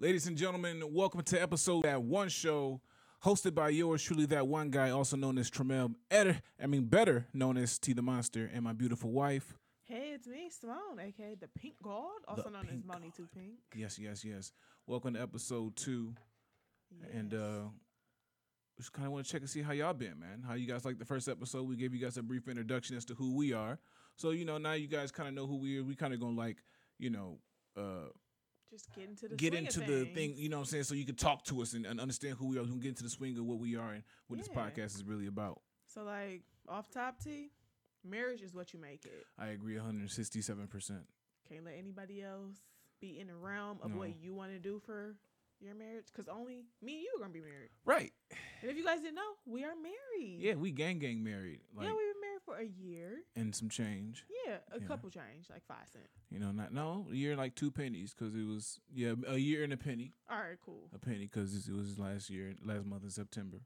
Ladies and gentlemen, welcome to episode that one show hosted by yours truly, that one guy, also known as Tremel Eder, I mean better known as T the Monster, and my beautiful wife. Hey, it's me, Simone, aka the Pink God, also The known as Monie Too Pink. Yes, yes, yes. Welcome to episode two. And uh just kind of want to check and see how y'all been, man. How you guys like the first episode? We gave you guys a brief introduction as to who we are. So, you know, now you guys kind of know who we are. We kind of going to like, you know, uh just get into the get into the thing, you know what I'm saying? So you can talk to us and, and understand who we are. We can get into the swing of what we are and what this podcast is really about. So like off top T, marriage is what you make it. I agree 167%. Can't let anybody else be in the realm of No. what you want to do for your marriage, because only me and you are gonna be married. Right. And if you guys didn't know, we are married. Yeah, we gang gang married. Like yeah, married for a year. and some change. Yeah, a couple change, like five cent. You know, not no, a year like two pennies cuz it was yeah, a year and a penny. All right, cool. A penny cuz it was last year, last month in September.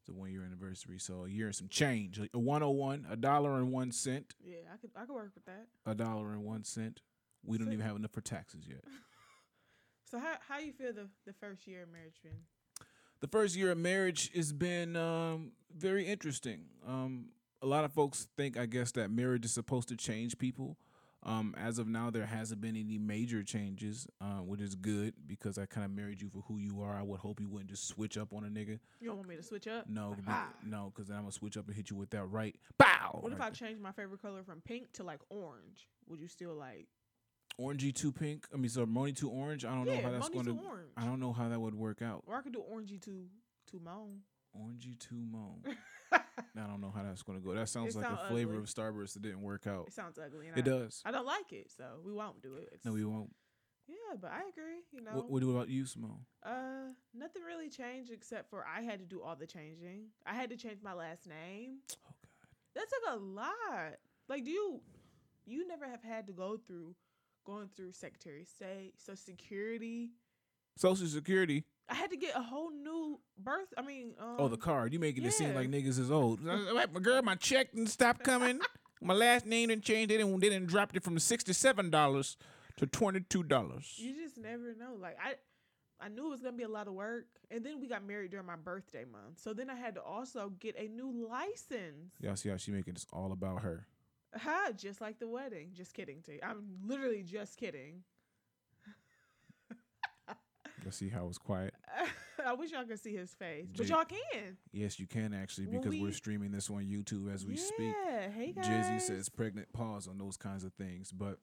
It's a one year anniversary, so a year and some change. A 101, a dollar and 1 cent, Yeah, I could I could work with that. a dollar and 1 cent. We don't So- even have enough for taxes yet. So how how you feel the the first year of marriage been? the first year of marriage has been um, very interesting. Um, a lot of folks think, I guess, that marriage is supposed to change people. Um, as of now, there hasn't been any major changes, uh, which is good because I kind of married you for who you are. I would hope you wouldn't just switch up on a nigga. You don't want me to switch up? No, ah. no, because then I'm gonna switch up and hit you with that right. Bow. What if right I change my favorite color from pink to like orange? Would you still like? orangey to pink? I mean, so Moni to orange. I don't know how that's going to to. orange. I don't know how that would work out. Or I could do orangey to to moan. Orangey to Mon. I don't know how that's going to go. That sounds It like sound a flavor ugly. of Starburst that didn't work out. It sounds ugly. And It I, does. I don't like it, so we won't do it. It's, No, we won't. yeah, but I agree. You know, What, what about you, Simone? uh, nothing really changed except for I had to do all the changing. I had to change my last name. Oh God. That took a lot. Like, do you you never have had to go through going through Secretary of State, Social Security? Social Security. I had to get a whole new birth. I mean, um, oh, the card. You making it seem like niggas is old. my girl, my check didn't stop coming. my last name didn't change. They didn't. They didn't dropped it from sixty-seven dollars to twenty-two dollars. You just never know. Like I I knew it was gonna be a lot of work. And then we got married during my birthday month. So then I had to also get a new license. Y'all see how she making this all about her. Ha, just like the wedding. Just kidding, T. I'm literally just kidding. Y'all see how it's quiet. I wish y'all could see his face. But Jay- y'all can. Yes, you can actually because we, are streaming this on YouTube as we speak. Yeah. Hey guys. Jizzy says pregnant pause on those kinds of things. But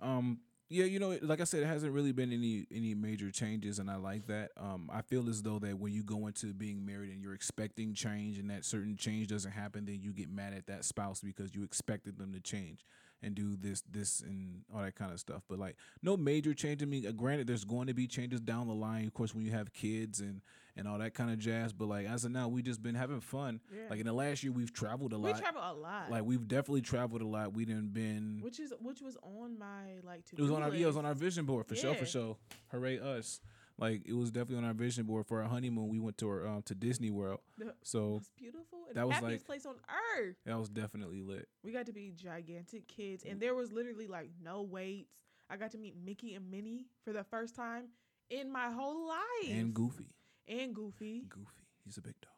um yeah, you know, like I said, it hasn't really been any any major changes and I like that. Um I feel as though that when you go into being married and you're expecting change and that certain change doesn't happen, then you get mad at that spouse because you expected them to change and do this, this and all that kind of stuff. But like no major change. I mean, uh, granted there's going to be changes down the line, of course, when you have kids and and all that kind of jazz. But like as of now, we've just been having fun. Yeah. Like in the last year we've traveled a lot. We travel a lot. Like we've definitely traveled a lot. We done been. which is which was on my like to It was on our yeah, it was on our vision board for sure, for sure. Hooray us! Like it was definitely on our vision board for our honeymoon. We went to our, um, to Disney World, so was beautiful. And that the was happiest like- place on earth. that was definitely lit. We got to be gigantic kids, and there was literally like no waits. I got to meet Mickey and Minnie for the first time in my whole life. And Goofy, and Goofy, Goofy, he's a big dog,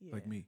yeah. like me,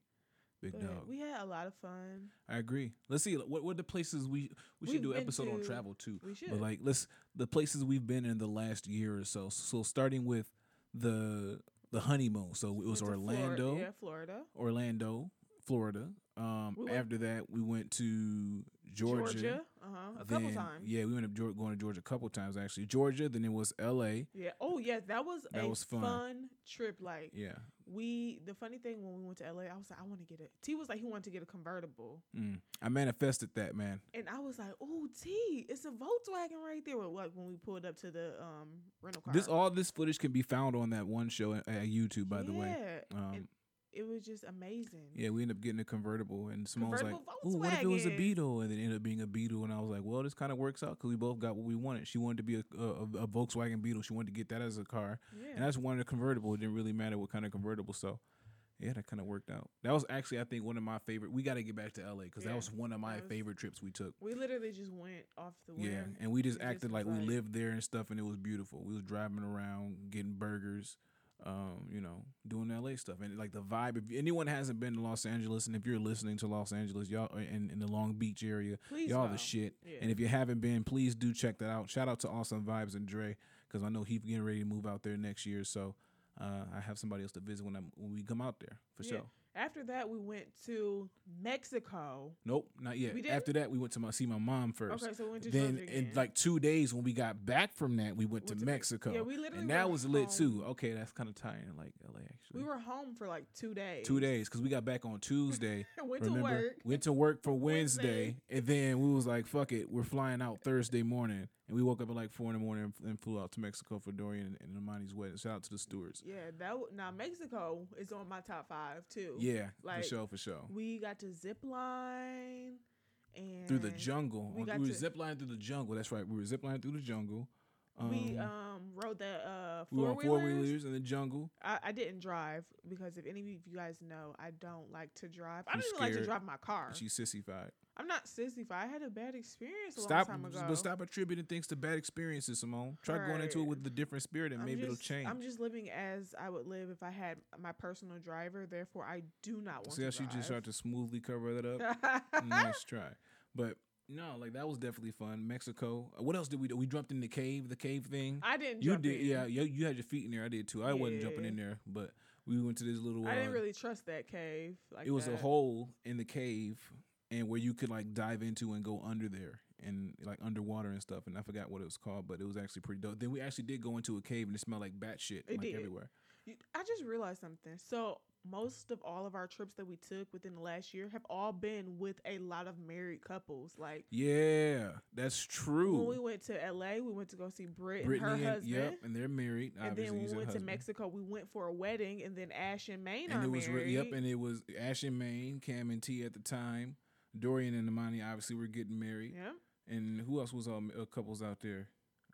big But dog. We had a lot of fun. I agree. Let's see what what the places we we should We've do an episode on travel too. We should. But like let's the places we've been in the last year or so. So starting with the the honeymoon. So it was to Orlando. yeah, Florida, Orlando, Florida. Um, We after that, we went to Georgia. Uh huh. A couple Then- times. Yeah, we went up Geor- going to Georgia a couple times actually. Georgia, then it was L.A. Yeah. Oh yeah, that was That a was fun. trip. Like Yeah. we, the funny thing when we went to LA, I was like, I want to get it. T was like, he wanted to get a convertible, Mm. I manifested that, man. and I was like, oh T, it's a Volkswagen right there. Well, Like when we pulled up to the um rental car. This all this footage can be found on that one show at, at YouTube, by the way. Yeah, Um, and it was just amazing. yeah, we ended up getting a convertible, and Simone was like, Convertible "Ooh, what if it was a Beetle?" And it ended up being a Beetle, and I was like, "Well, this kind of works out because we both got what we wanted. She wanted to be a, a, a Volkswagen Beetle. She wanted to get that as a car, Yeah. and I just wanted a convertible. It didn't really matter what kind of convertible. So, Yeah, that kind of worked out. That was actually, I think, one of my favorite. We got to get back to LA because Yeah, that was one of my was- favorite trips we took. We literally just went off the whim. Yeah, and we just We acted was like we like- lived there and stuff, and it was beautiful. We was driving around, getting burgers, um, you know, doing LA stuff, and like the vibe. If anyone hasn't been to Los Angeles, and if you're listening to Los Angeles, y'all in, in the Long Beach area, Please y'all the shit. Yeah. And if you haven't been, please do check that out. Shout out to Awesome Vibes and Dre, because I know he's getting ready to move out there next year. So uh, I have somebody else to visit when I when we come out there for Yeah. sure. After that, we went to Mexico. Nope, not yet. After that, we went to my, see my mom first. Okay, so we went to then Georgia in again. like two days when we got back from that, we went, Went to, to Mex- Mexico. yeah, we literally and that was lit too. Okay, that's kind of tying like LA actually. we were home for like two days. two days because we got back on Tuesday. went remember? to work. Went to work for Wednesday, Wednesday. and then we was like, "Fuck it, we're flying out Thursday morning." And we woke up at like four in the morning and, and flew out to Mexico for Dorian and, and Imani's wedding. Shout out to the stewards. Yeah, that w- now Mexico is on my top five too. Yeah, Like, for sure, for sure. we got to zip line and Through the jungle, we we, got we were to- ziplining through the jungle. That's right, we were ziplining through the jungle. we um rode the uh we were four on four wheelers. in the jungle. I, I didn't drive because if any of you guys know, I don't like to drive. I don't even like to drive my car. She's sissified. I'm not sissy. If I had a bad experience a Stop, long time ago. but stop attributing things to bad experiences, Simone. Try going into it with a different spirit, and I'm maybe just, it'll change. I'm just living as I would live if I had my personal driver. Therefore, I do not want See to how she just tried to smoothly cover that up. nice try. But no, like that was definitely fun. Mexico. What else did we do? We jumped in the cave, the cave thing. I didn't. you did, in. yeah. You, you had your feet in there. I did too. I wasn't jumping in there, but we went to this little. I didn't uh, really trust that cave. Like it was a hole in the cave, and where you could like dive into and go under there and like underwater and stuff. And I forgot what it was called, but it was actually pretty dope. Then we actually did go into a cave, and it smelled like bat shit It like did. everywhere. I just realized something. So most of all of our trips that we took within the last year have all been with a lot of married couples. Like Yeah, that's true. when we went to LA, we went to go see Britt and Brittany her and, husband. yep, and they're married. And then when we went to. Mexico, we went for a wedding, and then Ash and Maine and are it was married. yep, and it was Ash and Maine, Cam and T at the time. Dorian and Imani obviously were getting married, yeah, and who else was um uh, couples out there?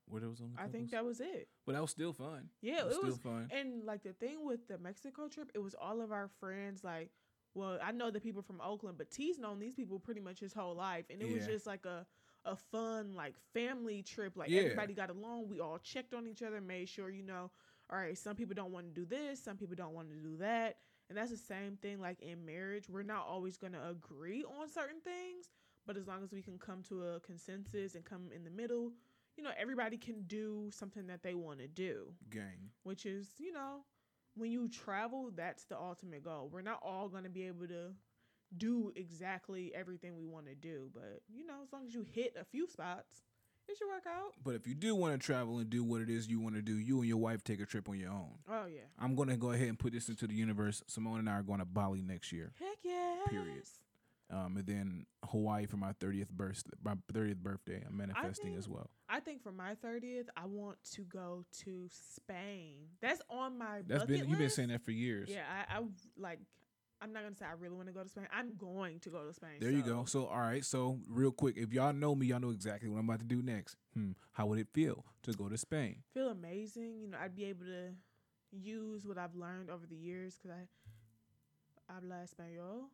Were there was only I think that was it. but that was still fun. Yeah, it was it still was. fun. And like the thing with the Mexico trip, it was all of our friends. Like, well, I know the people from Oakland, but T's known these people pretty much his whole life, and it was just like a a fun like family trip. Like Yeah. everybody got along. We all checked on each other, made sure you know. All right, some people don't want to do this, some people don't want to do that. And that's the same thing like in marriage. We're not always going to agree on certain things, but as long as we can come to a consensus and come in the middle, you know, everybody can do something that they want to do Gang. which is you know when you travel that's the ultimate goal we're not all going to be able to do exactly everything we want to do but you know as long as you hit a few spots it should work out But if you do want to travel and do what it is you want to do, you and your wife take a trip on your own. oh yeah I'm gonna go ahead and put this into the universe. Simone and I are going to Bali next year. heck yeah Period. Um, and then Hawaii for my 30th birthday. My 30th birthday. I'm manifesting as well. i think for my 30th i want to go to spain that's on my That's been you've been saying that for years. yeah I, I like i'm not gonna say i really want to go to spain i'm going to go to spain There you go. So all right. So real quick, if y'all know me, y'all know exactly what I'm about to do next. Hmm. How would it feel to go to Spain? feel amazing. You know, I'd be able to use what I've learned over the years because I habla español.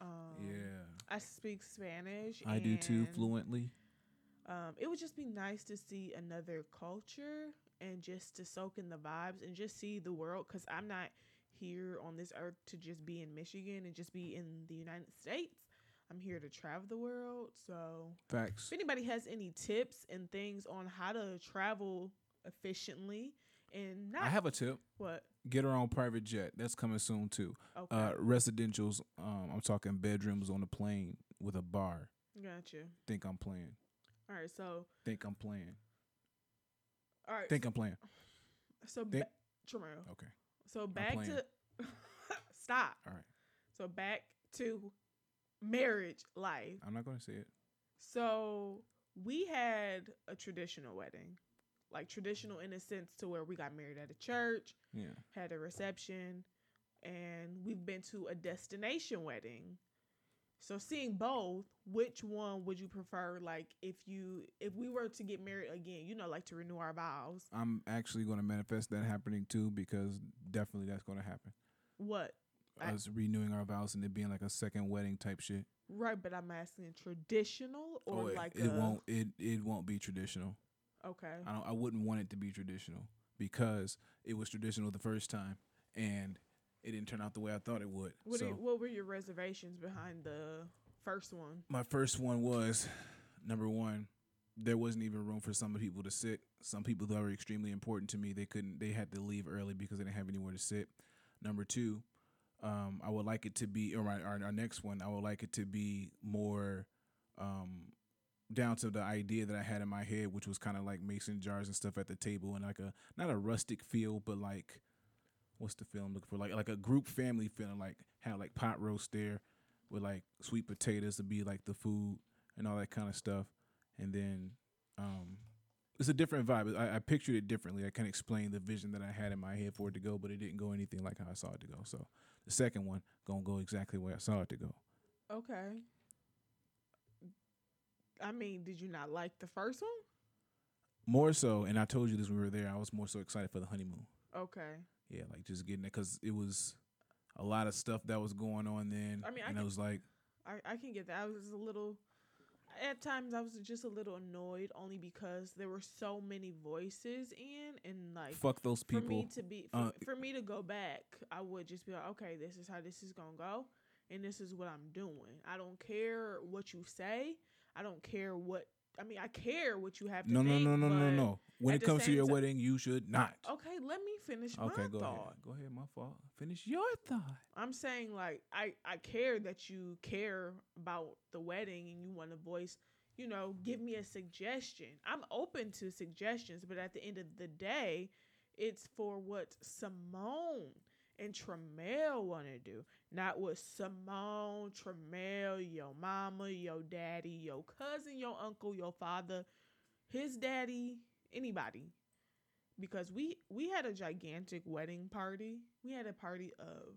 Um, yeah, I speak Spanish. I do too fluently. Um, it would just be nice to see another culture and just to soak in the vibes and just see the world because I'm not here on this earth to just be in Michigan and just be in the United States. I'm here to travel the world. So Facts. if anybody has any tips and things on how to travel efficiently and not I have a tip. what Get her own private jet. That's coming soon too. okay Uh, residentials. Um, I'm talking bedrooms on the plane with a bar. gotcha Think I'm playing. all right so Think I'm playing. all right Think I'm playing. so think- ba-. Okay. So back to stop All right. so back to marriage life I'm not gonna say it. so we had a traditional wedding like traditional in a sense to where we got married at a church Yeah. had a reception, and we've been to a destination wedding. So seeing both, which one would you prefer? Like if you if we were to get married again, you know, like to renew our vows. I'm actually gonna manifest that happening too because definitely that's gonna happen. What? I- us renewing our vows and it being like a second wedding type shit. Right, but I'm asking traditional or Oh, it, like it a, won't it it won't be traditional. Okay. I don't I wouldn't want it to be traditional because it was traditional the first time and it didn't turn out the way I thought it would. What, so are, what were your reservations behind the first one? my first one was number one, there wasn't even room for some of the people to sit. Some people that were extremely important to me, they couldn't they had to leave early because they didn't have anywhere to sit. Number two, um, I would like it to be or my, our, our next one, I would like it to be more um, down to the idea that I had in my head, which was kind of like mason jars and stuff at the table and like a not a rustic feel, but like what's the feeling looking for? Like like a group family feeling, like have like pot roast there with like sweet potatoes to be like the food and all that kind of stuff. And then um it's a different vibe. I, I pictured it differently. I can't explain the vision that I had in my head for it to go, but it didn't go anything like how I saw it to go. So the second one gonna go exactly where I saw it to go. Okay. I mean, did you not like the first one? More so, and I told you this when we were there. I was more so excited for the honeymoon. Okay. Yeah, like just getting it because it was a lot of stuff that was going on then. I mean, I and can- it was like, I, I can get that. I was a little at times I was just a little annoyed only because there were so many voices in and like fuck those for people. me to be for, uh, for me to go back, I would just be like, okay, this is how this is gonna go, and this is what I'm doing. I don't care what you say. I don't care what. I mean, I care what you have to say. no, no, think, no, no, no, but- no. When it comes to your wedding, you should not. Okay, finish Okay, my go thought. ahead. Go ahead. My fault. Finish your thought. I'm saying like I I care that you care about the wedding and you want to voice, you know, give me a suggestion. I'm open to suggestions, but at the end of the day, it's for what Simone and Tremel want to do, not what Simone, Tremel, your mama, your daddy, your cousin, your uncle, your father, his daddy, anybody. Because we we had a gigantic wedding party. We had a party of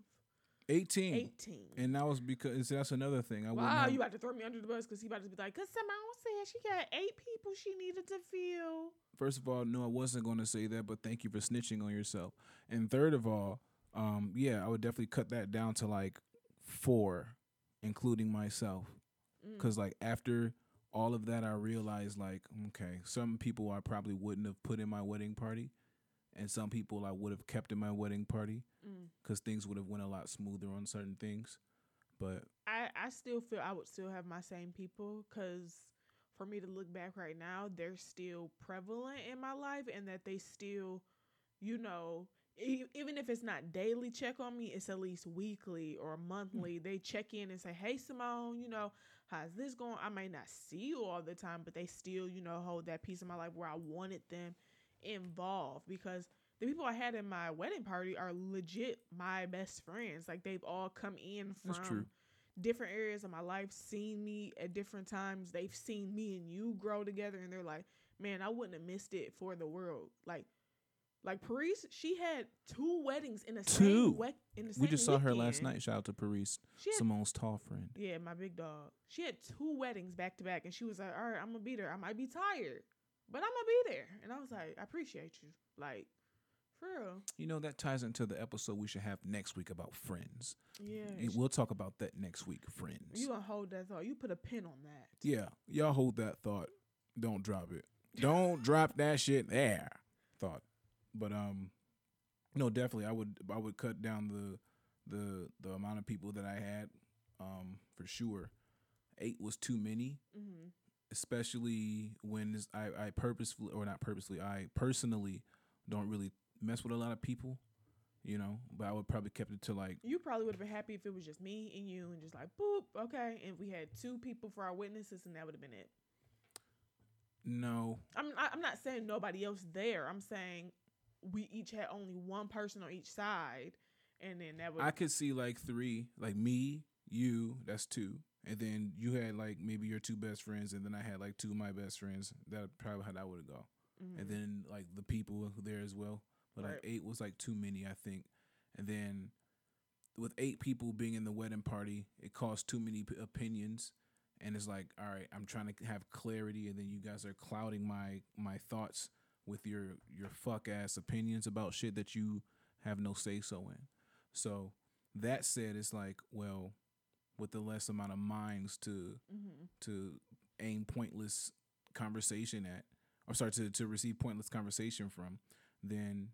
18. 18. And that was because that's another thing. I Wow, have- you about to throw me under the bus because he about to be like, because Simone said she got eight people she needed to feel. First of all, no, I wasn't going to say that, but thank you for snitching on yourself. And third of all, um, yeah, I would definitely cut that down to like four, including myself. Mm. Because like after all of that, I realized like, okay, some people I probably wouldn't have put in my wedding party, and some people I would have kept in my wedding party Mm. because things would have went a lot smoother on certain things. But I, I still feel I would still have my same people because for me to look back right now, they're still prevalent in my life and that they still, you know, e- even if it's not daily check on me, it's at least weekly or monthly. They check in and say, hey, Simone, you know, how's this going? I may not see you all the time, but they still, you know, hold that piece of my life where I wanted them involved because the people I had in my wedding party are legit my best friends. Like they've all come in from different areas of my life, seen me at different times. They've seen me and you grow together, and they're like, "Man, I wouldn't have missed it for the world." Like, like Paris, she had two weddings in the Two. same we- in the same we just saw her last night. Shout out to Paris, She had, Simone's tall friend. yeah, my big dog. She had two weddings back to back, and she was like, "All right, I'm gonna be there. I might be tired, but I'm gonna be there." And I was like, "I appreciate you." Like, for real. You know that ties into the episode we should have next week about friends. Yeah. And We'll talk about that next week, friends. You gonna hold that thought? You put a pin on that. Yeah, y'all hold that thought. Don't drop it. Don't drop that shit there. Thought, but um, no, definitely, I would I would cut down the the the amount of people that I had um for sure. Eight was too many, Mm-hmm. especially when I I purposefully or not purposely I personally don't really mess with a lot of people, you know. But I would probably kept it to like You probably would have been happy if it was just me and you and just like boop, okay. And we had two people for our witnesses and that would have been it. no, I'm I'm not saying nobody else there. I'm saying we each had only one person on each side, and then that would I could see like three, like me, you, that's two. And then you had like maybe your two best friends, and then I had like two of my best friends. That probably how that would go. Mhm. And then like the people there as well. But like eight was like too many, I think. And then with eight people being in the wedding party, it caused too many p- opinions. And it's like, all right, I'm trying to have clarity, and then you guys are clouding my my thoughts with your your fuck ass opinions about shit that you have no say so in. So that said, it's like, well, with the less amount of minds to Mm-hmm. to aim pointless conversation at, or sorry, to to receive pointless conversation from, then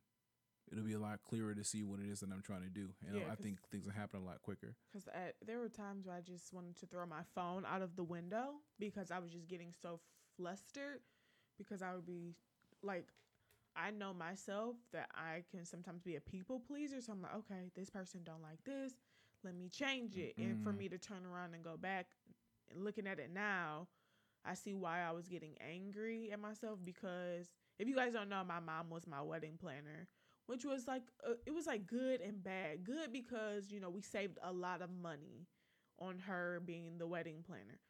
it'll be a lot clearer to see what it is that I'm trying to do, and Yeah, I think things will happen a lot quicker. Because there were times where I just wanted to throw my phone out of the window because I was just getting so flustered. Because I would be like, I know myself that I can sometimes be a people pleaser. So I'm like, okay, this person don't like this. Let me change it. And for Mm. me to turn around and go back looking at it now, I see why I was getting angry at myself because if you guys don't know, my mom was my wedding planner, which was like uh, it was like good and bad. Good because you know we saved a lot of money on her being the wedding planner,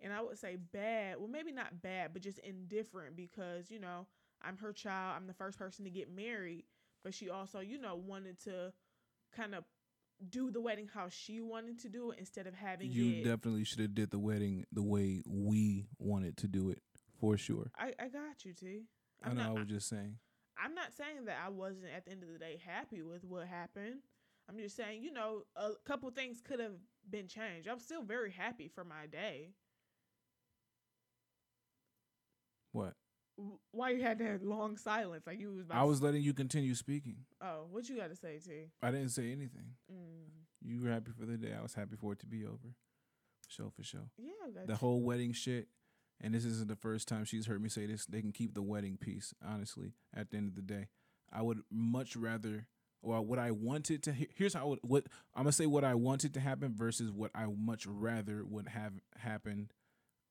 and I would say bad. Well, maybe not bad, but just indifferent because you know I'm her child. I'm the first person to get married, but she also you know wanted to kind of do the wedding how she wanted to do it instead of having You it. definitely should have did the wedding the way we wanted to do it, for sure. I, I got you, T. I I'm know. not, I was just saying. I'm not saying that I wasn't at the end of the day happy with what happened. I'm just saying, you know, a couple things could have been changed. I'm still very happy for my day. What? W- Why you had that long silence? Like you was about I was letting you continue speaking. Oh, what you got to say, T? I didn't say anything. Mm. You were happy for the day. I was happy for it to be over. Show for show. Yeah, The whole wedding shit, and this isn't the first time she's heard me say this. They can keep the wedding piece. Honestly, at the end of the day, I would much rather. Well, what I wanted to he- here's how I would, what I'm gonna say what I wanted to happen versus what I much rather would have happened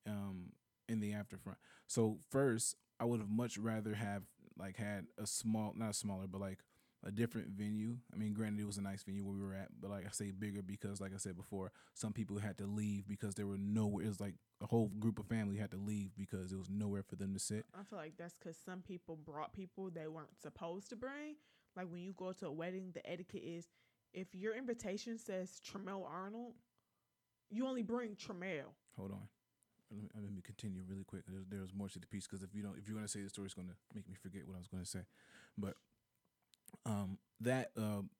um, in the afterfront. So first, I would have much rather have like had a small, not smaller, but like a different venue. I mean, granted, it was a nice venue where we were at, but like I say, bigger because, like I said before, some people had to leave because there were nowhere. It was like a whole group of family had to leave because there was nowhere for them to sit. I feel like that's because some people brought people they weren't supposed to bring. Like when you go to a wedding, the etiquette is if your invitation says Tremel Arnold, you only bring Tremel. Hold on. Let me, let me continue really quick. There's, there's more to the piece because if you don't, if you're gonna say the story, it's gonna make me forget what I was gonna say. But um, that um,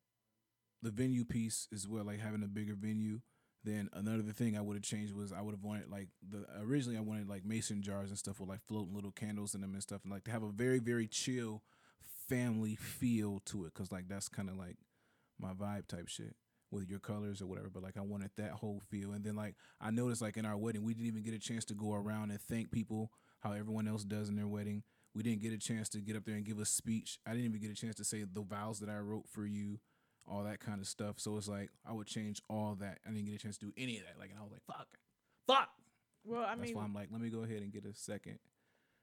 the venue piece as well, like having a bigger venue. Then another thing I would have changed was I would have wanted like the originally I wanted like mason jars and stuff with like floating little candles in them and stuff, and like to have a very very chill family feel to it, cause like that's kind of like my vibe type shit with your colors or whatever. But like I wanted that whole feel, and then like I noticed like in our wedding we didn't even get a chance to go around and thank people how everyone else does in their wedding. We didn't get a chance to get up there and give a speech. I didn't even get a chance to say the vows that I wrote for you, all that kind of stuff. So it's like I would change all that. I didn't get a chance to do any of that. Like and I was like, fuck, fuck. Well, I That's mean, why I'm like, let me go ahead and get a second,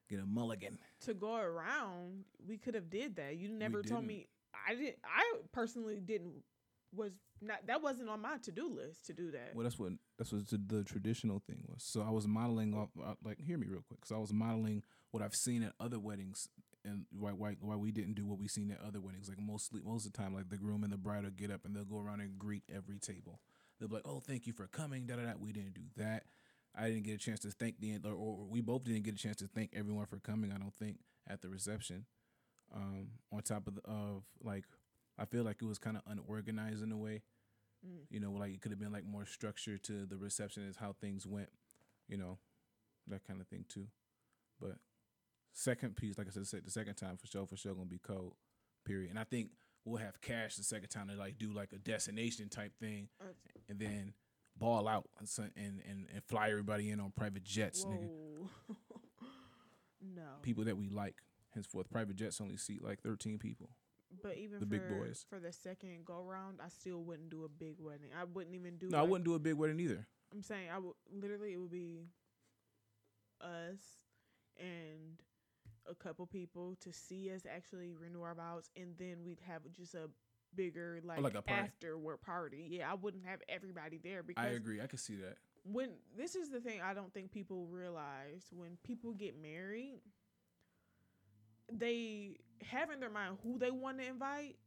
get a mulligan. to go around, we could have did that. You never told me. I didn't. I personally didn't. Was not that wasn't on my to do list to do that. Well, that's what that's what the, traditional thing was. So I was modeling off, uh, like, hear me real quick. So I was modeling what I've seen at other weddings, and why why why we didn't do what we seen at other weddings. Like mostly most of the time, like the groom and the bride will get up and they'll go around and greet every table. They'll be like, "Oh, thank you for coming." Da da da. We didn't do that. I didn't get a chance to thank the or, or we both didn't get a chance to thank everyone for coming. I don't think at the reception. Um, on top of the, of like, I feel like it was kind of unorganized in a way. Mm. You know, like it could have been like more structure to the reception is how things went. You know, that kind of thing too. But second piece, like I said, the second time for sure, for sure gonna be cold. Period. And I think we'll have cash the second time to like do like a destination type thing, and then ball out and and and, fly everybody in on private jets, nigga. No. People that we like. Henceforth, private jets only seat like thirteen people. But even the for, big boys. for the second go round, I still wouldn't do a big wedding. I wouldn't even do. No, I wouldn't do a big wedding either. I'm saying I would literally it would be us and a couple people to see us actually renew our vows, and then we'd have just a bigger like, Oh, like a party. afterward party. Yeah, I wouldn't have everybody there because I agree. I can see that. when this is the thing I don't think people realize when people get married, they have in their mind who they want to invite,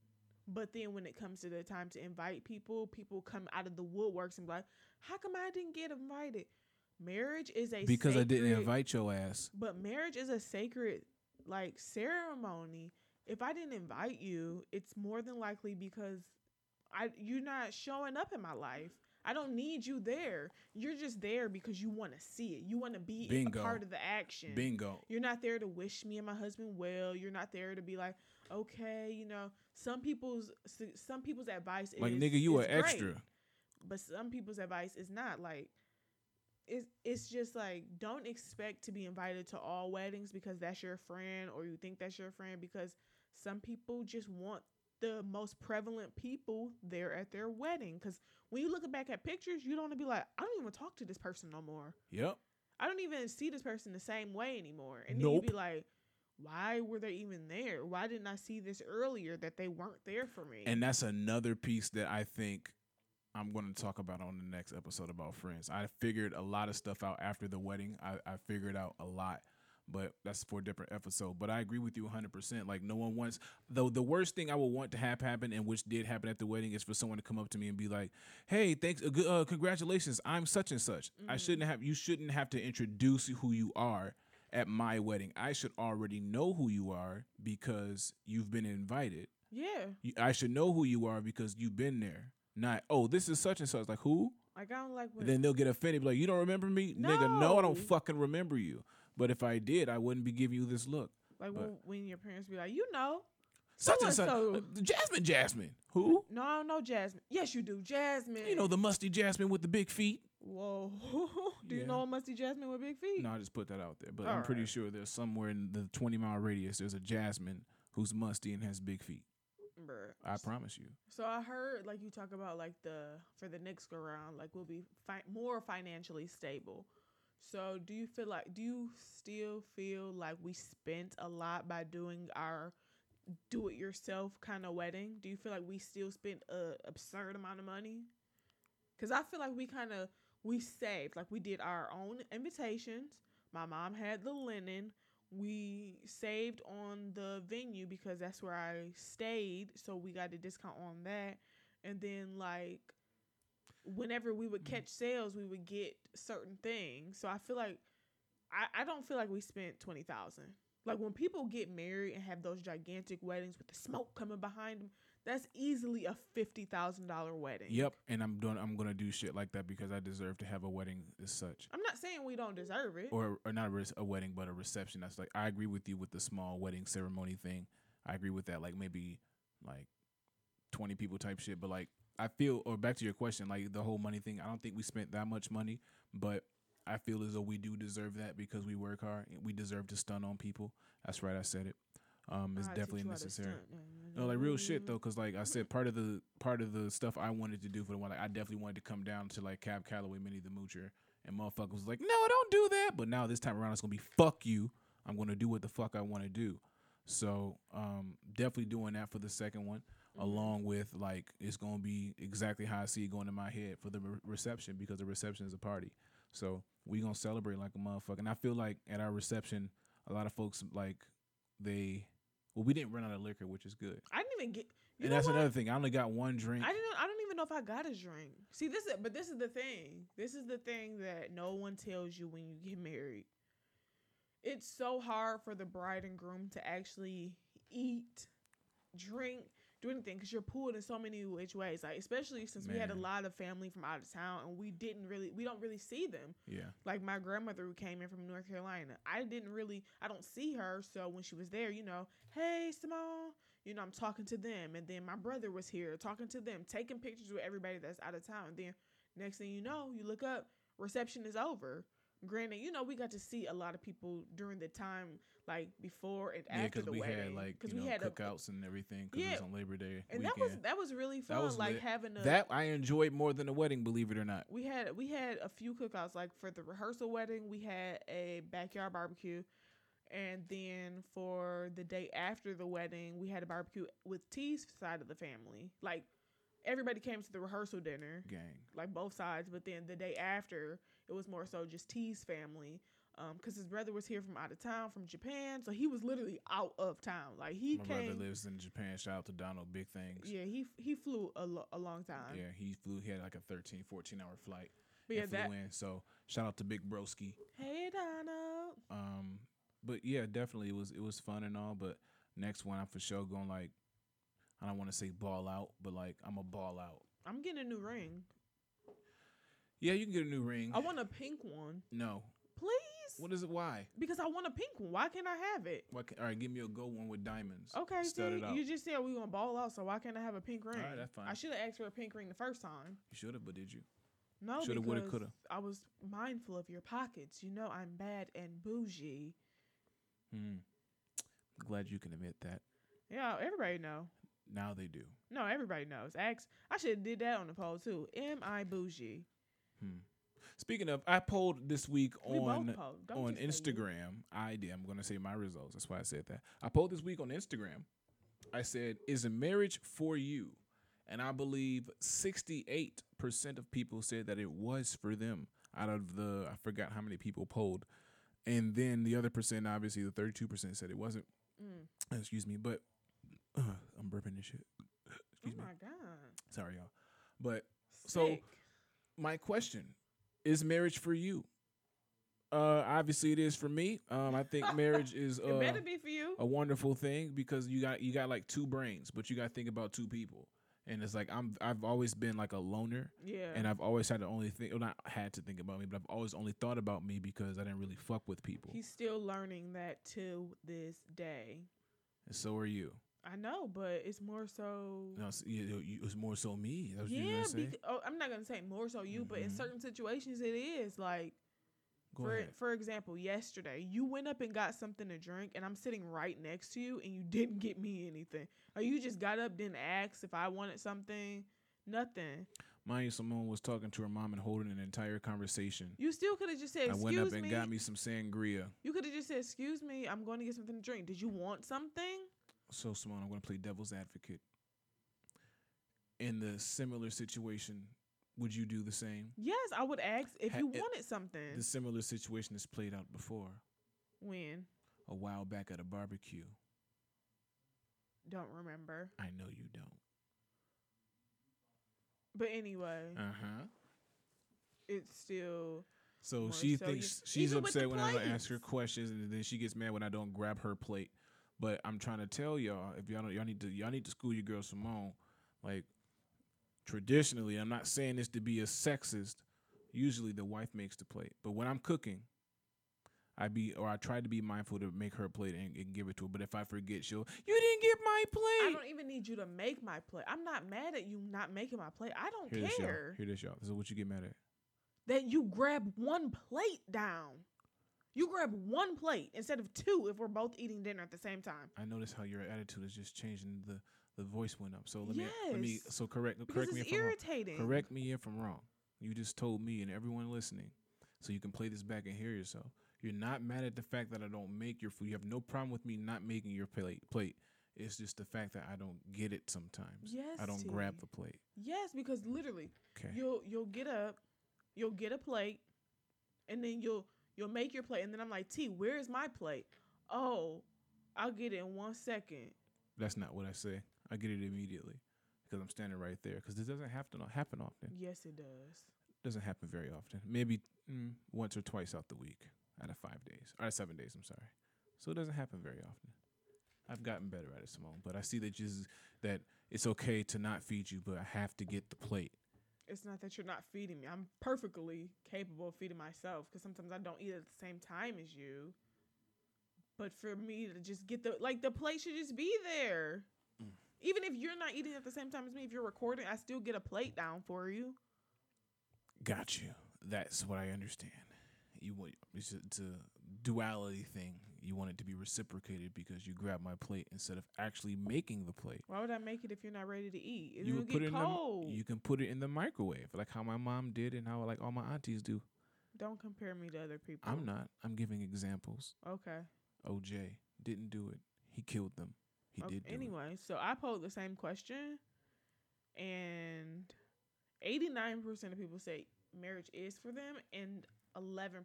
but then when it comes to the time to invite people, people come out of the woodworks and be like, "How come I didn't get invited?" Marriage is a Because I didn't invite your ass. but marriage is a sacred like ceremony. If I didn't invite you, it's more than likely because I you're not showing up in my life. I don't need you there. You're just there because you want to see it. You want to be Bingo. a part of the action. Bingo. You're not there to wish me and my husband well. You're not there to be like, okay, you know, some people's some people's advice Like is like, nigga, you are extra. but some people's advice is not like it's it's just like don't expect to be invited to all weddings because that's your friend or you think that's your friend because some people just want the most prevalent people there at their wedding because when you look back at pictures you don't want to be like i don't even talk to this person no more Yep. I don't even see this person the same way anymore. And then you'd be like, why were they even there? Why didn't I see this earlier that they weren't there for me? And that's another piece that I think I'm going to talk about on the next episode about friends. I figured a lot of stuff out after the wedding. I, I figured out a lot, but that's for a different episode. But I agree with you 100%. Like, no one wants, though, the worst thing I would want to have happen, and which did happen at the wedding, is for someone to come up to me and be like, hey, thanks, uh, uh, congratulations, I'm such and such. I shouldn't have, you shouldn't have to introduce who you are at my wedding. I should already know who you are because you've been invited. yeah. I should know who you are because you've been there. Not, oh, this is such and such. Like who? Like, I don't like. Then they'll get offended. Be like, you don't remember me, nigga? No, I don't fucking remember you. But if I did, I wouldn't be giving you this look. like but- when, your parents be like, you know. Such and such. So-and-so. uh, Jasmine, Jasmine. Who? No, I don't know Jasmine. Yes, you do. Jasmine. You know the musty Jasmine with the big feet. Whoa. do you know a musty Jasmine with big feet? No, I just put that out there. But I'm pretty Alright. sure there's somewhere in the 20 mile radius. There's a Jasmine who's musty and has big feet. Bruh. I promise you. So I heard like you talk about like the for the next go round like we'll be fi- more financially stable. So do you feel like do you still feel like we spent a lot by doing our do it yourself kind of wedding? Do you feel like we still spent a absurd amount of money? Cuz I feel like we kind of we saved like we did our own invitations. My mom had the linen. We saved on the venue because that's where I stayed, so we got a discount on that. And then like whenever we would mm-hmm. catch sales, we would get certain things. So I feel like I, I don't feel like we spent twenty thousand. Like when people get married and have those gigantic weddings with the smoke coming behind them, that's easily a fifty thousand dollar wedding. Yep. And I'm doing. I'm gonna do shit like that because I deserve to have a wedding as such. I'm not saying we don't deserve it. or or not a, a wedding, but a reception. That's like I agree with you with the small wedding ceremony thing. I agree with that. Like maybe like twenty people type shit. But like I feel, or back to your question, like the whole money thing. I don't think we spent that much money, but I feel as though we do deserve that because we work hard. We deserve to stun on people. That's right. I said it. Um, it's I definitely you how to necessary. No, like real shit though, because like I said, part of the part of the stuff I wanted to do for the one, like I definitely wanted to come down to like Cab Calloway, Minnie the Moocher, and motherfuckers was like, no, don't do that. But now this time around, it's gonna be fuck you. I'm gonna do what the fuck I want to do. So um, definitely doing that for the second one, Mhm. along with like it's gonna be exactly how I see it going in my head for the re- reception because the reception is a party. So we gonna celebrate like a motherfucker. And I feel like at our reception, a lot of folks like they. Well, we didn't run out of liquor, which is good. I didn't even get. You and that's what? another thing. I only got one drink. I didn't. I don't even know if I got a drink. See, this is, but this is the thing. This is the thing that no one tells you when you get married. It's so hard for the bride and groom to actually eat, drink, do anything because you're pulled in so many which ways. Like especially since we had a lot of family from out of town and we didn't really, we don't really see them. yeah, Like my grandmother who came in from North Carolina, I didn't really, I don't see her. So when she was there, you know, hey Simone, you know, I'm talking to them, and then my brother was here talking to them, taking pictures with everybody that's out of town. And then next thing you know, you look up, reception is over. Granted, you know, we got to see a lot of people during the time like before and yeah, after because the we wedding. had like you we know had a- cookouts and everything. Because it Yeah. was on Labor Day and weekend. that was that was really fun. was like lit. having a that I enjoyed more than a wedding, believe it or not. we had we had a few cookouts like for the rehearsal wedding we had a backyard barbecue and then for the day after the wedding we had a barbecue with T's side of the family like everybody came to the rehearsal dinner Gang. like both sides but then the day after it was more so just T's family um because his brother was here from out of town from Japan so he was literally out of town like he My came brother lives in Japan. Shout out to Donald. Big things. yeah he he flew a, lo- a long time Yeah, he flew. He had like a 13, 14 hour flight. but yeah that in. So shout out to Big Broski. hey Donald Um, but yeah, definitely it was it was fun and all. But next one, I'm for sure going like, I don't want to say ball out, but like I'm a ball out. I'm getting a new ring. Yeah, you can get a new ring. I want a pink one, no. please. What is it? Why? Because I want a pink one. Why can't I have it? Why can, all right, give me a gold one with diamonds. Okay, see, you just said we gonna ball out, so why can't I have a pink ring? right, that's fine. I should have asked for a pink ring the first time. You should have, but did you? No, Shoulda, woulda, coulda. I was mindful of your pockets. You know I'm bad and bougie. Hmm. Glad you can admit that. Yeah, everybody know. Now they do. No, everybody knows. Ask. I should have did that on the poll too. Am I bougie? Hmm. Speaking of, I polled this week We on. On just say you. Instagram. I did. I'm going to say my results. That's why I said that. I polled this week on Instagram. I said, "Is a marriage for you?" And I believe 68% of people said that it was for them. Out of the, I forgot how many people polled, and then the other percent, obviously, the 32% said it wasn't. Mm. Excuse me, but uh, I'm burping this shit. Excuse oh me. my god. Sorry, y'all. But So, Sick. My question is marriage for you uh obviously it is for me um i think marriage is it uh, better be for you. a wonderful thing because you got you got like two brains but you got to think about two people and it's like i'm i've always been like a loner yeah. and i've always had to only think well, not had to think about me but i've always only thought about me because i didn't really fuck with people He's still learning that to this day. and so are you I know, but it's more so. no, it's, you, you, it's more so me that's yeah, gonna say bec- oh, I'm not gonna say more so you, but in Mhm. certain situations it is like. go for ahead for example, yesterday you went up and got something to drink, and I'm sitting right next to you, and you didn't get me anything. Or you just got up, didn't ask if I wanted something, nothing. mind you someone was talking to her mom and holding an entire conversation You still could have just said, I "Excuse went up and me." got me some sangria. You could have just said, "Excuse me, I'm going to get something to drink. Did you want something?" So Simone, I'm going to play devil's advocate. In the similar situation, would you do the same? Yes, I would ask if Ha- you wanted something. The similar situation has played out before, when? a while back at a barbecue. Don't remember. I know you don't. But anyway, Uh huh. it's still So she so thinks you- she's even with the upset when I ask her questions, and then she gets mad when I don't grab her plate. But I'm trying to tell y'all, if y'all don't, y'all need to y'all need to school your girl Simone. Like traditionally, I'm not saying this to be a sexist. Usually, the wife makes the plate, but when I'm cooking, I be or I try to be mindful to make her plate and, and give it to her. But if I forget, she'll you didn't get my plate. I don't even need you to make my plate. I'm not mad at you not making my plate. I don't Hear this, y'all. care Hear this, y'all. This is what you get mad at. that you grab one plate down. You grab one plate instead of two if we're both eating dinner at the same time. I notice how your attitude is just changing. The the voice went up. So let me let me so correct Because correct me if I'm wrong. irritating. Correct me if I'm wrong. You just told me and everyone listening, so you can play this back and hear yourself. You're not mad at the fact that I don't make your food. You have no problem with me not making your plate. Plate. It's just the fact that I don't get it sometimes. Yes, I don't grab the plate. Yes, because literally Okay. you'll you'll get up, you'll get a plate, and then you'll you'll make your plate, and then I'm like, T, where's my plate? Oh, I'll get it in one second. That's not what I say. I get it immediately because I'm standing right there. Because this doesn't have to not happen often. Yes, it does. Doesn't happen very often. Maybe mm, once or twice out the week, out of five days or seven days. I'm sorry. So it doesn't happen very often. I've gotten better at it, Simone. But I see that just that it's okay to not feed you, but I have to get the plate. It's not that you're not feeding me. I'm perfectly capable of feeding myself because sometimes I don't eat at the same time as you. But for me to just get the like the plate should just be there. Mm. Even if you're not eating at the same time as me, if you're recording, I still get a plate down for you. Got you. That's what I understand. You want it's a, it's a duality thing. You want it to be reciprocated because you grab my plate instead of actually making the plate. Why would I make it if you're not ready to eat? It'll you would get put it cold. the you can put it in the microwave like how my mom did and how like all my aunties do. Don't compare me to other people. I'm not. I'm giving examples. Okay. OJ didn't do it. He killed them. He Okay, did do it. anyway, so I posed the same question, and 89% of people say marriage is for them, and 11%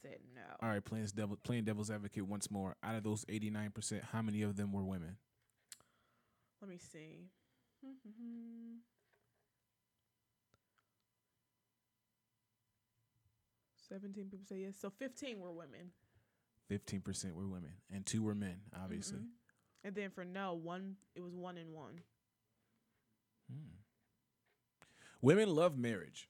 said no. All right, playing devil playing devil's advocate once more. Out of those 89%, how many of them were women? Let me see. Seventeen people say yes. So fifteen were women. Fifteen percent were women, and two were men, obviously. Mm-hmm. And then for no, one it was one and one. Hmm. Women love marriage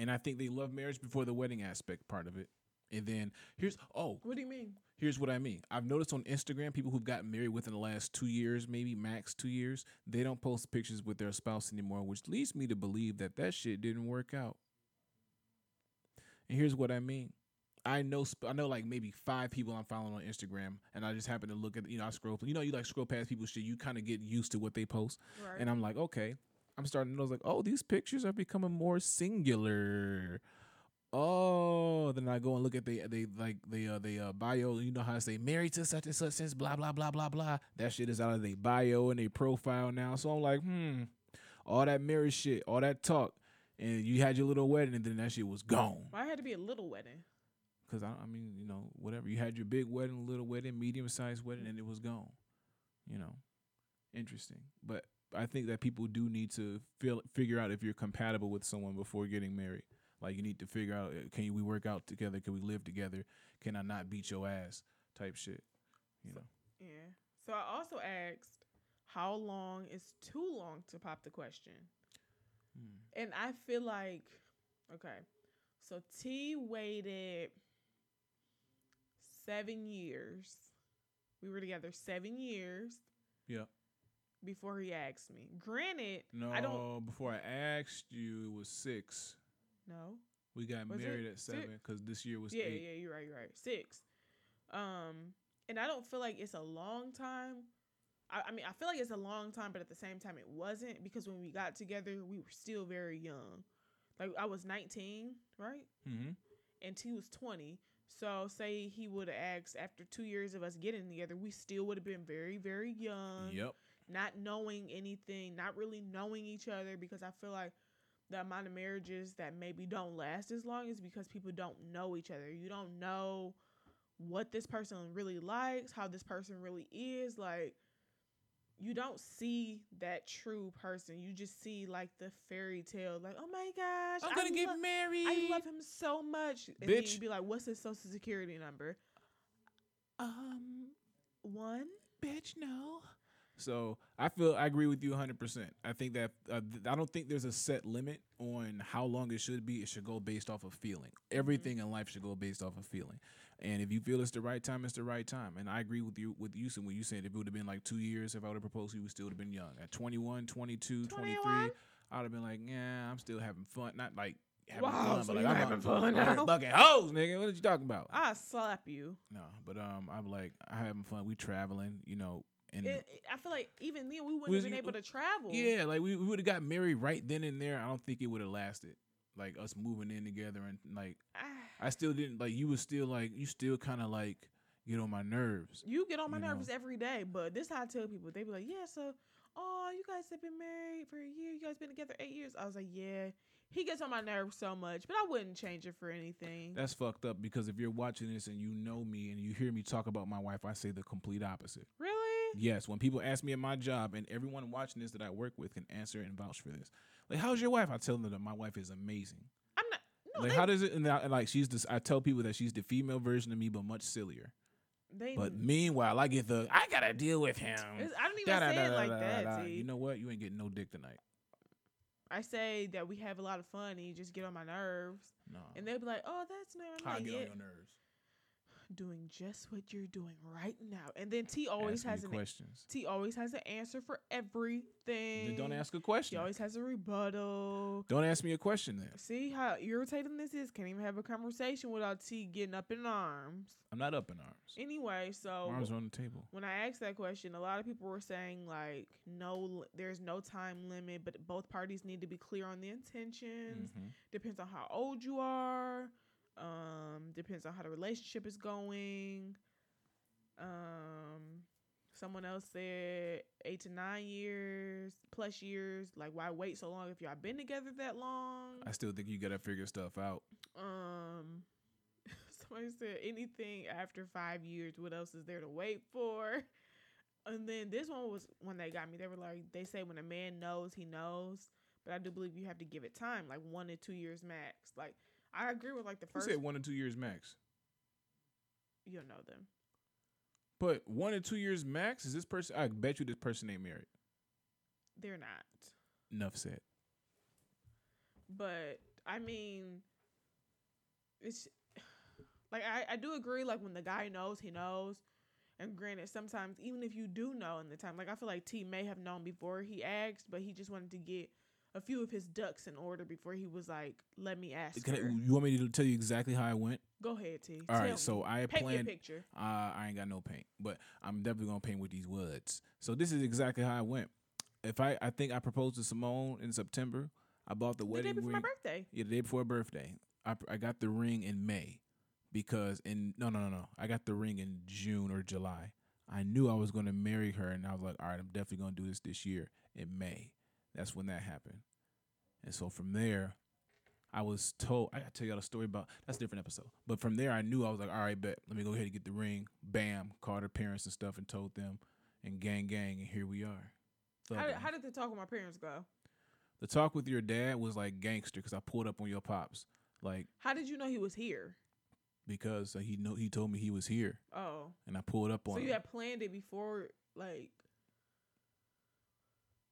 and I think they love marriage before the wedding aspect part of it. And then here's oh, What do you mean? here's what I mean. I've noticed on Instagram people who've gotten married within the last two years, maybe max two years, they don't post pictures with their spouse anymore, which leads me to believe that that shit didn't work out. And here's what I mean. I know I know like maybe five people I'm following on Instagram, and I just happen to look at you know I scroll you know you like scroll past people's shit you kind of get used to what they post, Right. and I'm like okay I'm starting to notice like oh these pictures are becoming more singular. Oh, then I go and look at the they like they uh they uh bio. You know how to say married to such and such since blah blah blah blah blah. That shit is out of their bio and their profile now. So I'm like, hmm, all that marriage shit, all that talk, and you had your little wedding, and then that shit was gone. Why had to be a little wedding? Cause I, I mean, you know, whatever. You had your big wedding, little wedding, medium sized wedding, and it was gone. You know, interesting. But I think that people do need to feel figure out if you're compatible with someone before getting married. Like you need to figure out, uh, can we work out together? Can we live together? Can I not beat your ass? Type shit. You know. Yeah. So I also asked, how long is too long to pop the question? Hmm. And I feel like, okay, so T waited seven years. We were together seven years Yeah. Before he asked me. Granted, No, I don't before I asked you, it was six. No, We got Was married at seven because this year was Yeah, eight. yeah, you're right, you're right. Six. Um, and I don't feel like it's a long time. I, I mean, I feel like it's a long time, but at the same time, it wasn't because when we got together, we were still very young. Like I was 19, right? Mm-hmm. and T was 20. So say he would have asked after two years of us getting together, we still would have been very, very young, Yep. Not knowing anything, not really knowing each other. Because I feel like the amount of marriages that maybe don't last as long is because people don't know each other. You don't know what this person really likes, how this person really is. Like, you don't see that true person. You just see like the fairy tale, like, oh my gosh, I'm gonna I get lo- married. I love him so much. And then Bitch. you'd be like, what's his social security number? Um, One? bitch, no. So I feel I agree with you 100. percent I think that uh, th- I don't think there's a set limit on how long it should be. It should go based off of feeling. Everything in life should go based off of feeling. And if you feel it's the right time, it's the right time. And I agree with you with you when you said if it would have been like two years, if I would have proposed, you would still have been young. At 21, 22, 23, I would have been like, yeah, I'm still having fun. Not like having Wow, fun, so but like I'm having fun I'm now? Fucking hoes, nigga. What are you talking about? I slap you. No, but um, I'm like I having fun. We traveling, you know, and It, I feel like even then we wouldn't Was have been able to travel. yeah, like we, we would have got married right then and there. I don't think it would have lasted. Like us moving in together and like Ah, I still didn't like you was still like you still kind of like get on my nerves. you get on my you know. nerves every day, but this how I tell people. They be like, yeah, so, oh, you guys have been married for a year. You guys been together eight years. I was like, yeah. He gets on my nerves so much, but I wouldn't change it for anything. That's fucked up because if you're watching this and you know me and you hear me talk about my wife, I say the complete opposite. really? Yes, when people ask me at my job, and everyone watching this that I work with can answer and vouch for this. Like, how's your wife? I tell them that my wife is amazing. I'm not. No, like, they, how does it? And, I, and like, she's this. I tell people that she's the female version of me, but much sillier. they But meanwhile, I get the I gotta deal with him. I don't even say it like that. You know what? You ain't getting no dick tonight. I say that we have a lot of fun and you just get on my nerves. No. And they'll be like, oh, that's not How I get on your nerves? Doing just what you're doing right now. And then T always Ask has an questions. T always has an answer for everything. Then don't ask a question. question. always has a rebuttal. Don't ask me a question then. See how irritating this is? Can't even have a conversation without T getting up in arms. I'm not up in arms. Anyway, so Arms are on the table. when I asked that question, a lot of people were saying like, no, there's no time limit, but both parties need to be clear on the intentions. Mhm. Depends on how old you are. Um, depends on how the relationship is going. Um, someone else said eight to nine years plus years. Like, why wait so long if y'all been together that long? I still think you gotta figure stuff out. Um, somebody said anything after five years. What else is there to wait for? And then this one was when they got me. They were like, they say when a man knows, he knows. But I do believe you have to give it time, like one to two years max. Like I agree with like the first. first. said one or two years max? You'll know them. But one or two years max is this person? I bet you this person ain't married. They're not. Enough said. But I mean, it's like I, I do agree. Like when the guy knows, he knows. And granted, sometimes even if you do know in the time, like I feel like T may have known before he asked, but he just wanted to get a few of his ducks in order before he was like, "Let me ask." Can I- you want me to tell you exactly how I went? Go ahead, T. All Tell right, me. so I paint planned. picture. Uh, I ain't got no paint, but I'm definitely gonna paint with these words. So this is exactly how I went. If I, I think I proposed to Simone in September. I bought the wedding. The day before ring. my birthday. Yeah, the day before her birthday. I I got the ring in May because in no no no no I got the ring in June or July. I knew I was going to marry her, and I was like, all right, I'm definitely going to do this this year in May. That's when that happened, and so from there, I was told I got to tell y'all a story about that's a different episode. But from there, I knew I was like, all right, bet let me go ahead and get the ring. Bam, called her parents and stuff, and told them, and gang gang, and here we are. How did, how did the talk with my parents go? the talk with your dad was like gangster because I pulled up on your pops, like How did you know he was here? because uh, he know he told me he was here, Oh, and I pulled up on so him. you had planned it before, like,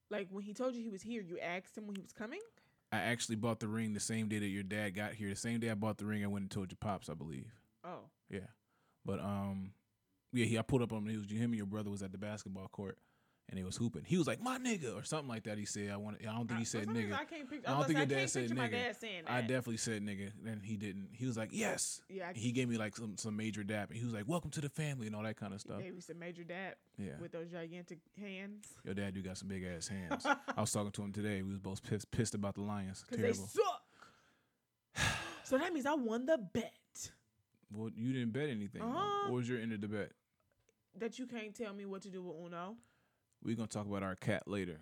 like when he told you he was here. You asked him when he was coming. I actually bought the ring the same day that your dad got here. The same day I bought the ring, I went and told your pops, I believe. Oh, Yeah, but um, yeah, he I pulled up on him. He was you him and your brother was at the basketball court, and they was hooping. He was like my nigga or something like that. He said I want. I don't think he said for some reason, nigga. I can't picture. I I, don't think like, your dad said picture my nigga. dad saying that. I definitely said nigga. Then he didn't. He was like yes. Yeah, I He gave me like some some major dap, and he was like welcome to the family and all that kind of stuff. gave you some major dap Yeah. with those gigantic hands Your dad do got some big ass hands. I was talking to him today. We was both pissed, pissed about the Lions. because they Terrible. suck. so that means I won the bet Well, you didn't bet anything. though. Uh-huh. What was your end of the bet? that you can't tell me what to do with Uno. We're gonna talk about our cat later.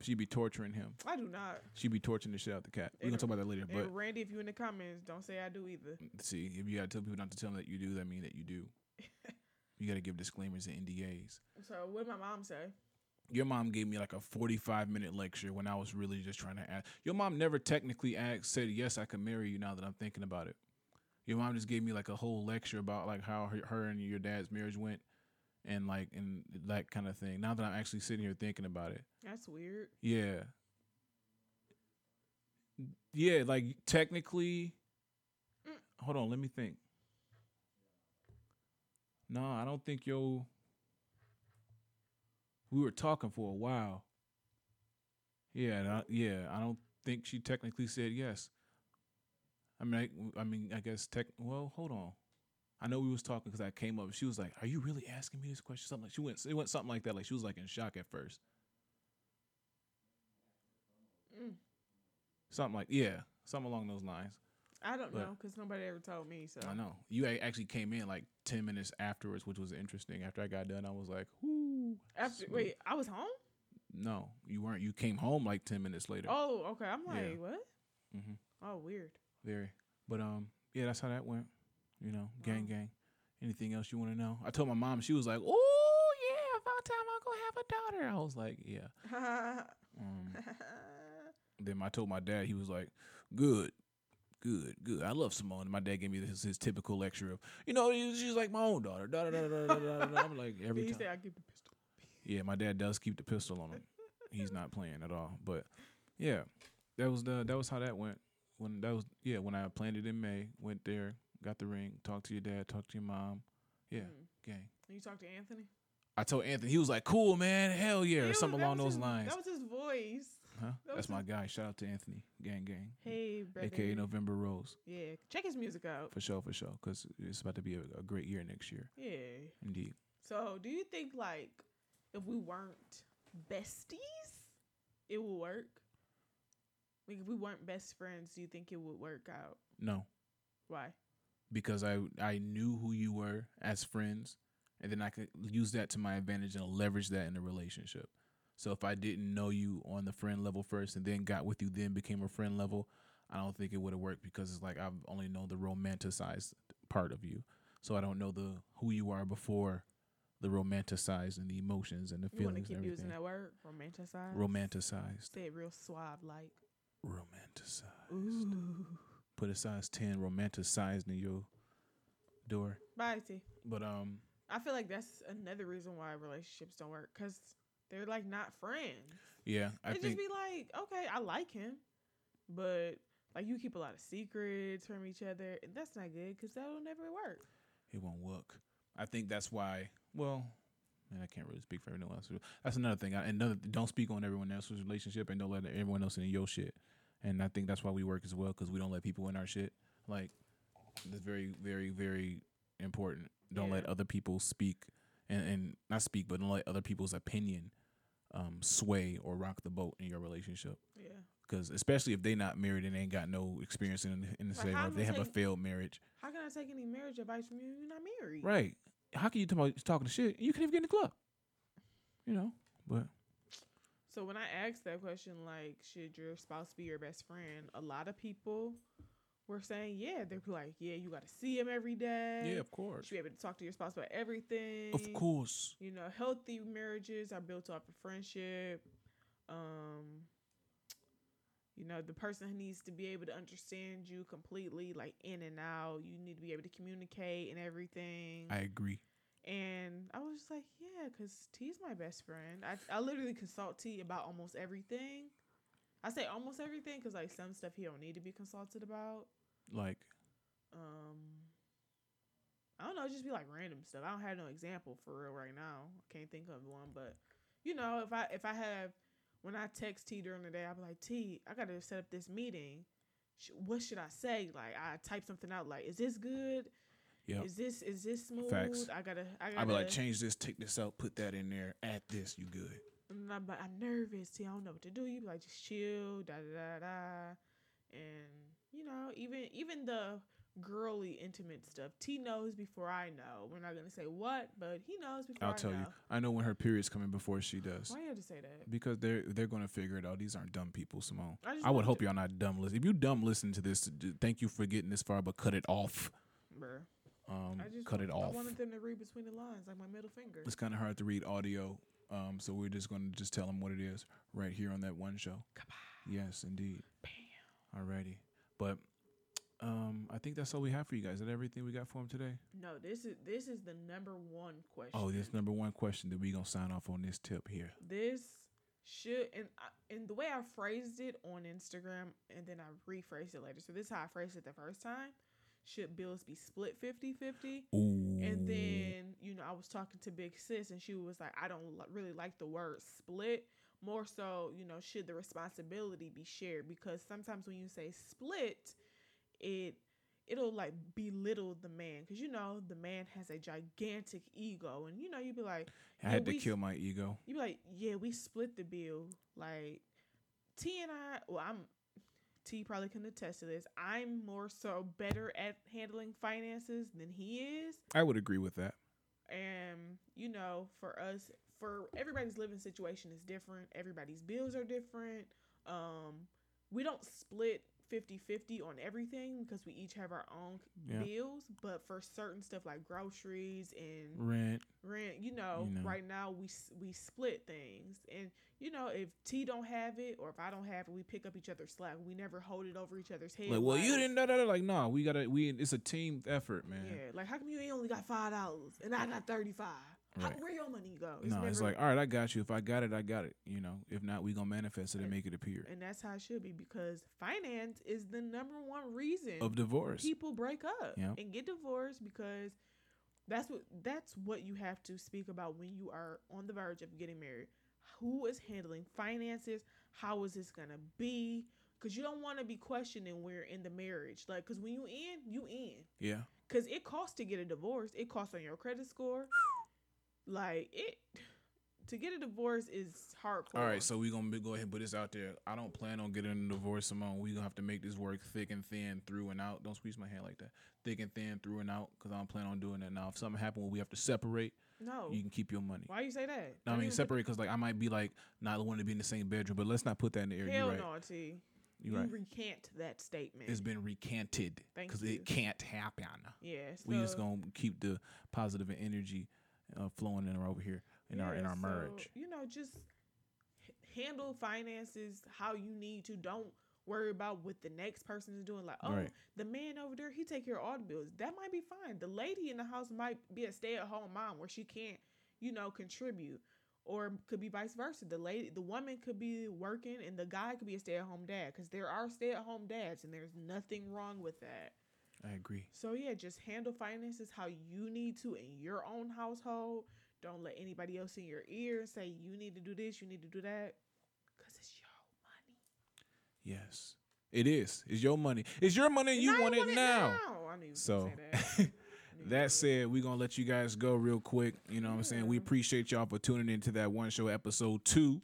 She be torturing him. I do not. She be torturing the shit out the cat. We're gonna talk about that later. But and Randy, if you in the comments, don't say I do either. see, if you gotta tell people not to tell them that you do, that mean that you do. you gotta give disclaimers and NDAs. So what did my mom say? Your mom gave me like a forty-five minute lecture when I was really just trying to ask. Your mom never technically asked, said yes, I can marry you. Now that I'm thinking about it, your mom just gave me like a whole lecture about like how her, her and your dad's marriage went, and like and that kind of thing. Now that I'm actually sitting here thinking about it, That's weird. Yeah. Yeah, like technically. Mm. Hold on, let me think. No, I don't think yo. We were talking for a while. Yeah, I, yeah, I don't think she technically said yes. I mean, I, I mean, I guess tech. Well, hold on. I know we was talking because I came up. She was like, "Are you really asking me this question?" Something like she went. It went something like that. Like she was like in shock at first. Mm. Something like yeah, something along those lines. I don't But- know because nobody ever told me. So I know you actually came in like ten minutes afterwards, which was interesting. After I got done, I was like, "Whoo!" after wait, I was home. no, you weren't. You came home like ten minutes later. Oh, okay. I'm like, Yeah. what? hmm Oh, weird. Very, but um, yeah, that's how that went. You know, gang, gang. Anything else you want to know? I told my mom. She was like, "Oh yeah, about time I go have a daughter." I was like, "Yeah." Um, then I told my dad. He was like, "Good." Good, good. I love Simone. And my dad gave me his, his typical lecture of, you know, she's like my own daughter. Da, da, da, da, da, da, da. I'm like every time. say I keep the pistol? Yeah, my dad does keep the pistol on him. He's not playing at all. But yeah, that was the that was how that went. When that was yeah, when I planned it in May, went there, got the ring, talked to your dad, talked to your mom. Yeah, Mm. gang. You talked to Anthony? I told Anthony, he was like, "Cool, man, hell yeah," or something along those his- lines. That was his voice. huh? that That's my his- guy. Shout out to Anthony, gang, gang, Hey, brother. aka November Rose, Yeah, check his music out. for sure, for sure, because it's about to be a, a great year next year, Yeah. indeed. So, do you think like if we weren't besties, it would work? Like if we weren't best friends, do you think it would work out? No, Why? Because I I knew who you were as friends, and then I could use that to my advantage and leverage that in a relationship. So if I didn't know you on the friend level first, and then got with you, then became a friend level, I don't think it would have worked because it's like I've only known the romanticized part of you, so I don't know the who you are before the romanticized and the emotions and the feelings. You want to keep using that word, romanticized. Romanticized, Say it real suave, like. romanticized. Ooh. Put a size ten romanticized in your door, Bye, T. but um. I feel like that's another reason why relationships don't work because they're like not friends. Yeah, I They just be like, okay, I like him, but like you keep a lot of secrets from each other, and that's not good because that'll never work. It won't work. I think that's why. Well, man, I can't really speak for everyone else. That's another thing. I, another don't speak on everyone else's relationship and don't let everyone else in your shit. And I think that's why we work as well because we don't let people in our shit. Like that's very, very, very important. Don't let other people speak and, and not speak, but don't let other people's opinion um, sway or rock the boat in your relationship. Yeah. Because especially if they not married and ain't got no experience in in the Like, same, or if they have a failed marriage, How can I take any marriage advice from you? You're not married. right? How can you talk about talking shit? You can't even get in the club. You know, but So when I asked that question, like, should your spouse be your best friend? A lot of people were saying, yeah. They're like, yeah, you got to see him every day. yeah, of You course, should be able to talk to your spouse about everything. of course. You know, healthy marriages are built off of friendship. Um, you know, the person who needs to be able to understand you completely, like in and out. You need to be able to communicate and everything. I agree. And I was just like, yeah, because T's my best friend. I, I literally consult T about almost everything. I say almost everything because like some stuff he don't need to be consulted about. Like, Um, I don't know, just be like random stuff. I don't have no example for real right now. I can't think of one, but you know, if I if I have when I text T during the day, I'll be like, T, I gotta set up this meeting. What should I say? Like, I type something out. Like, is this good? Yep. Is this is this smooth? Facts. I gotta I gotta. I be like, change this, take this out, put that in there, add this. You good? And I'm I'm nervous. T, I don't know what to do. You be like, just chill, da da da da, and you know, even even the girly intimate stuff. T knows before I know. We're not gonna say what, but he knows before I'll I tell know. you. I know when her period's coming before she does. Why you have to say that? Because they're they're gonna figure it out. These aren't dumb people, Simone. I I would hope to- y'all not dumb. Listen, if you dumb, listen to this. Thank you for getting this far, but cut it off. Bruh. Um, I just cut it off. I wanted them to read between the lines, like my middle finger. It's kind of hard to read audio, um, so we're just gonna just tell them what it is right here on that one show. Yes, indeed. Bam. Alrighty, but um, I think that's all we have for you guys. Is that everything we got for them today? No, this is this is the number one question. Oh, this number one question that we gonna sign off on this tip here. this should and I, and the way I phrased it on Instagram and then I rephrased it later. So this is how I phrased it the first time. Should bills be split 50-50? And then, you know, I was talking to Big Sis and she was like, I don't really like the word split. More so, you know, should the responsibility be shared? Because sometimes when you say split, it it'll like belittle the man because you know the man has a gigantic ego and you know you'd be like I had to kill my ego. you'd be like, yeah, we split the bill. Like T and I, well, I'm T probably can attest to this. I'm more so better at handling finances than he is, I would agree with that. and you know, for us, for everybody's living situation is different. Everybody's bills are different. Um, we don't split 50-50 on everything because we each have our own Yeah. bills, but for certain stuff like groceries and Rent. rent you know, You know. right now we we split things and you know if t don't have it or if i don't have it we pick up each other's slack we never hold it over each other's head Like, well, you didn't know that. Like, no, we gotta. We it's a team effort, man. yeah like how come you only got five dollars and i got 35 how, Right. where your money go no, it's like, all right, I got you. If I got it, I got it. You know, if not, we gonna manifest it and make it appear. and that's how it should be because finance is the number one reason Of divorce. people break up Yep. and get divorced because that's what that's what you have to speak about when you are on the verge of getting married. Who is handling finances? How is this gonna be? Because you don't want to be questioning where in the marriage. Like, because when you in, you in. yeah. Because it costs to get a divorce. It costs on your credit score. Like it to get a divorce is hardcore. All right, so we gonna be, go ahead and put this out there. I don't plan on getting a divorce, Simone. We gonna have to make this work thick and thin, through and out. Don't squeeze my hand like that. Thick and thin, through and out, because I don't plan on doing that now. If something happen where we have to separate, no. you can keep your money. Why you say that? No, I mean separate because like I might be like not wanting to be in the same bedroom, but let's not put that in the air. Hell You're right. no, T. You're you right. recant that statement. It's been recanted because it can't happen. yeah. we just gonna keep the positive energy uh, flowing in over here in our in our so, marriage. You know, just handle finances how you need to. Don't worry about what the next person is doing. Like, oh, Right. the man over there, he take care of all the bills. That might be fine. The lady in the house might be a stay at home mom where she can't, you know, contribute. or could be vice versa. The lady, the woman could be working, and the guy could be a stay-at-home dad. Because there are stay-at-home dads, and there's nothing wrong with that. I agree. So yeah, just handle finances how you need to in your own household. Don't let anybody else in your ear say you need to do this, you need to do that, because it's your money. Yes, it is. It's your money. It's your money. and You I want it want now. I knew So that. I that said, we're gonna let you guys go real quick. You know what I'm saying? We appreciate y'all for tuning into that one show episode two.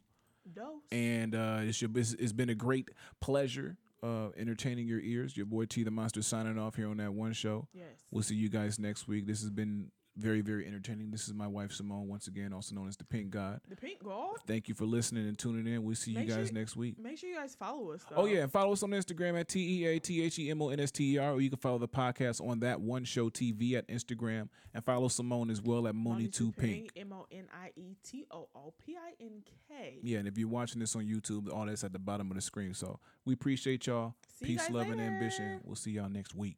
Dose. And uh it's your it's, it's been a great pleasure uh entertaining your ears. Your boy T the Monster signing off here on that one show. yes. We'll see you guys next week. This has been very, very entertaining. This is my wife Simone, once again, also known as the Pink God. The pink gold. Thank you for listening and tuning in. We'll see you Make sure guys you- next week. Make sure you guys follow us. Oh, though. Oh yeah, and follow us on Instagram at T E A T H E M O N S T E R, or you can follow the podcast on that one show TV at Instagram, and follow Simone as well at Monie Too Pink. M O N I E T O O P I N K. Yeah, and if you're watching this on YouTube, all that's at the bottom of the screen. So we appreciate y'all. See you Peace, love, and ambition. We'll see y'all next week.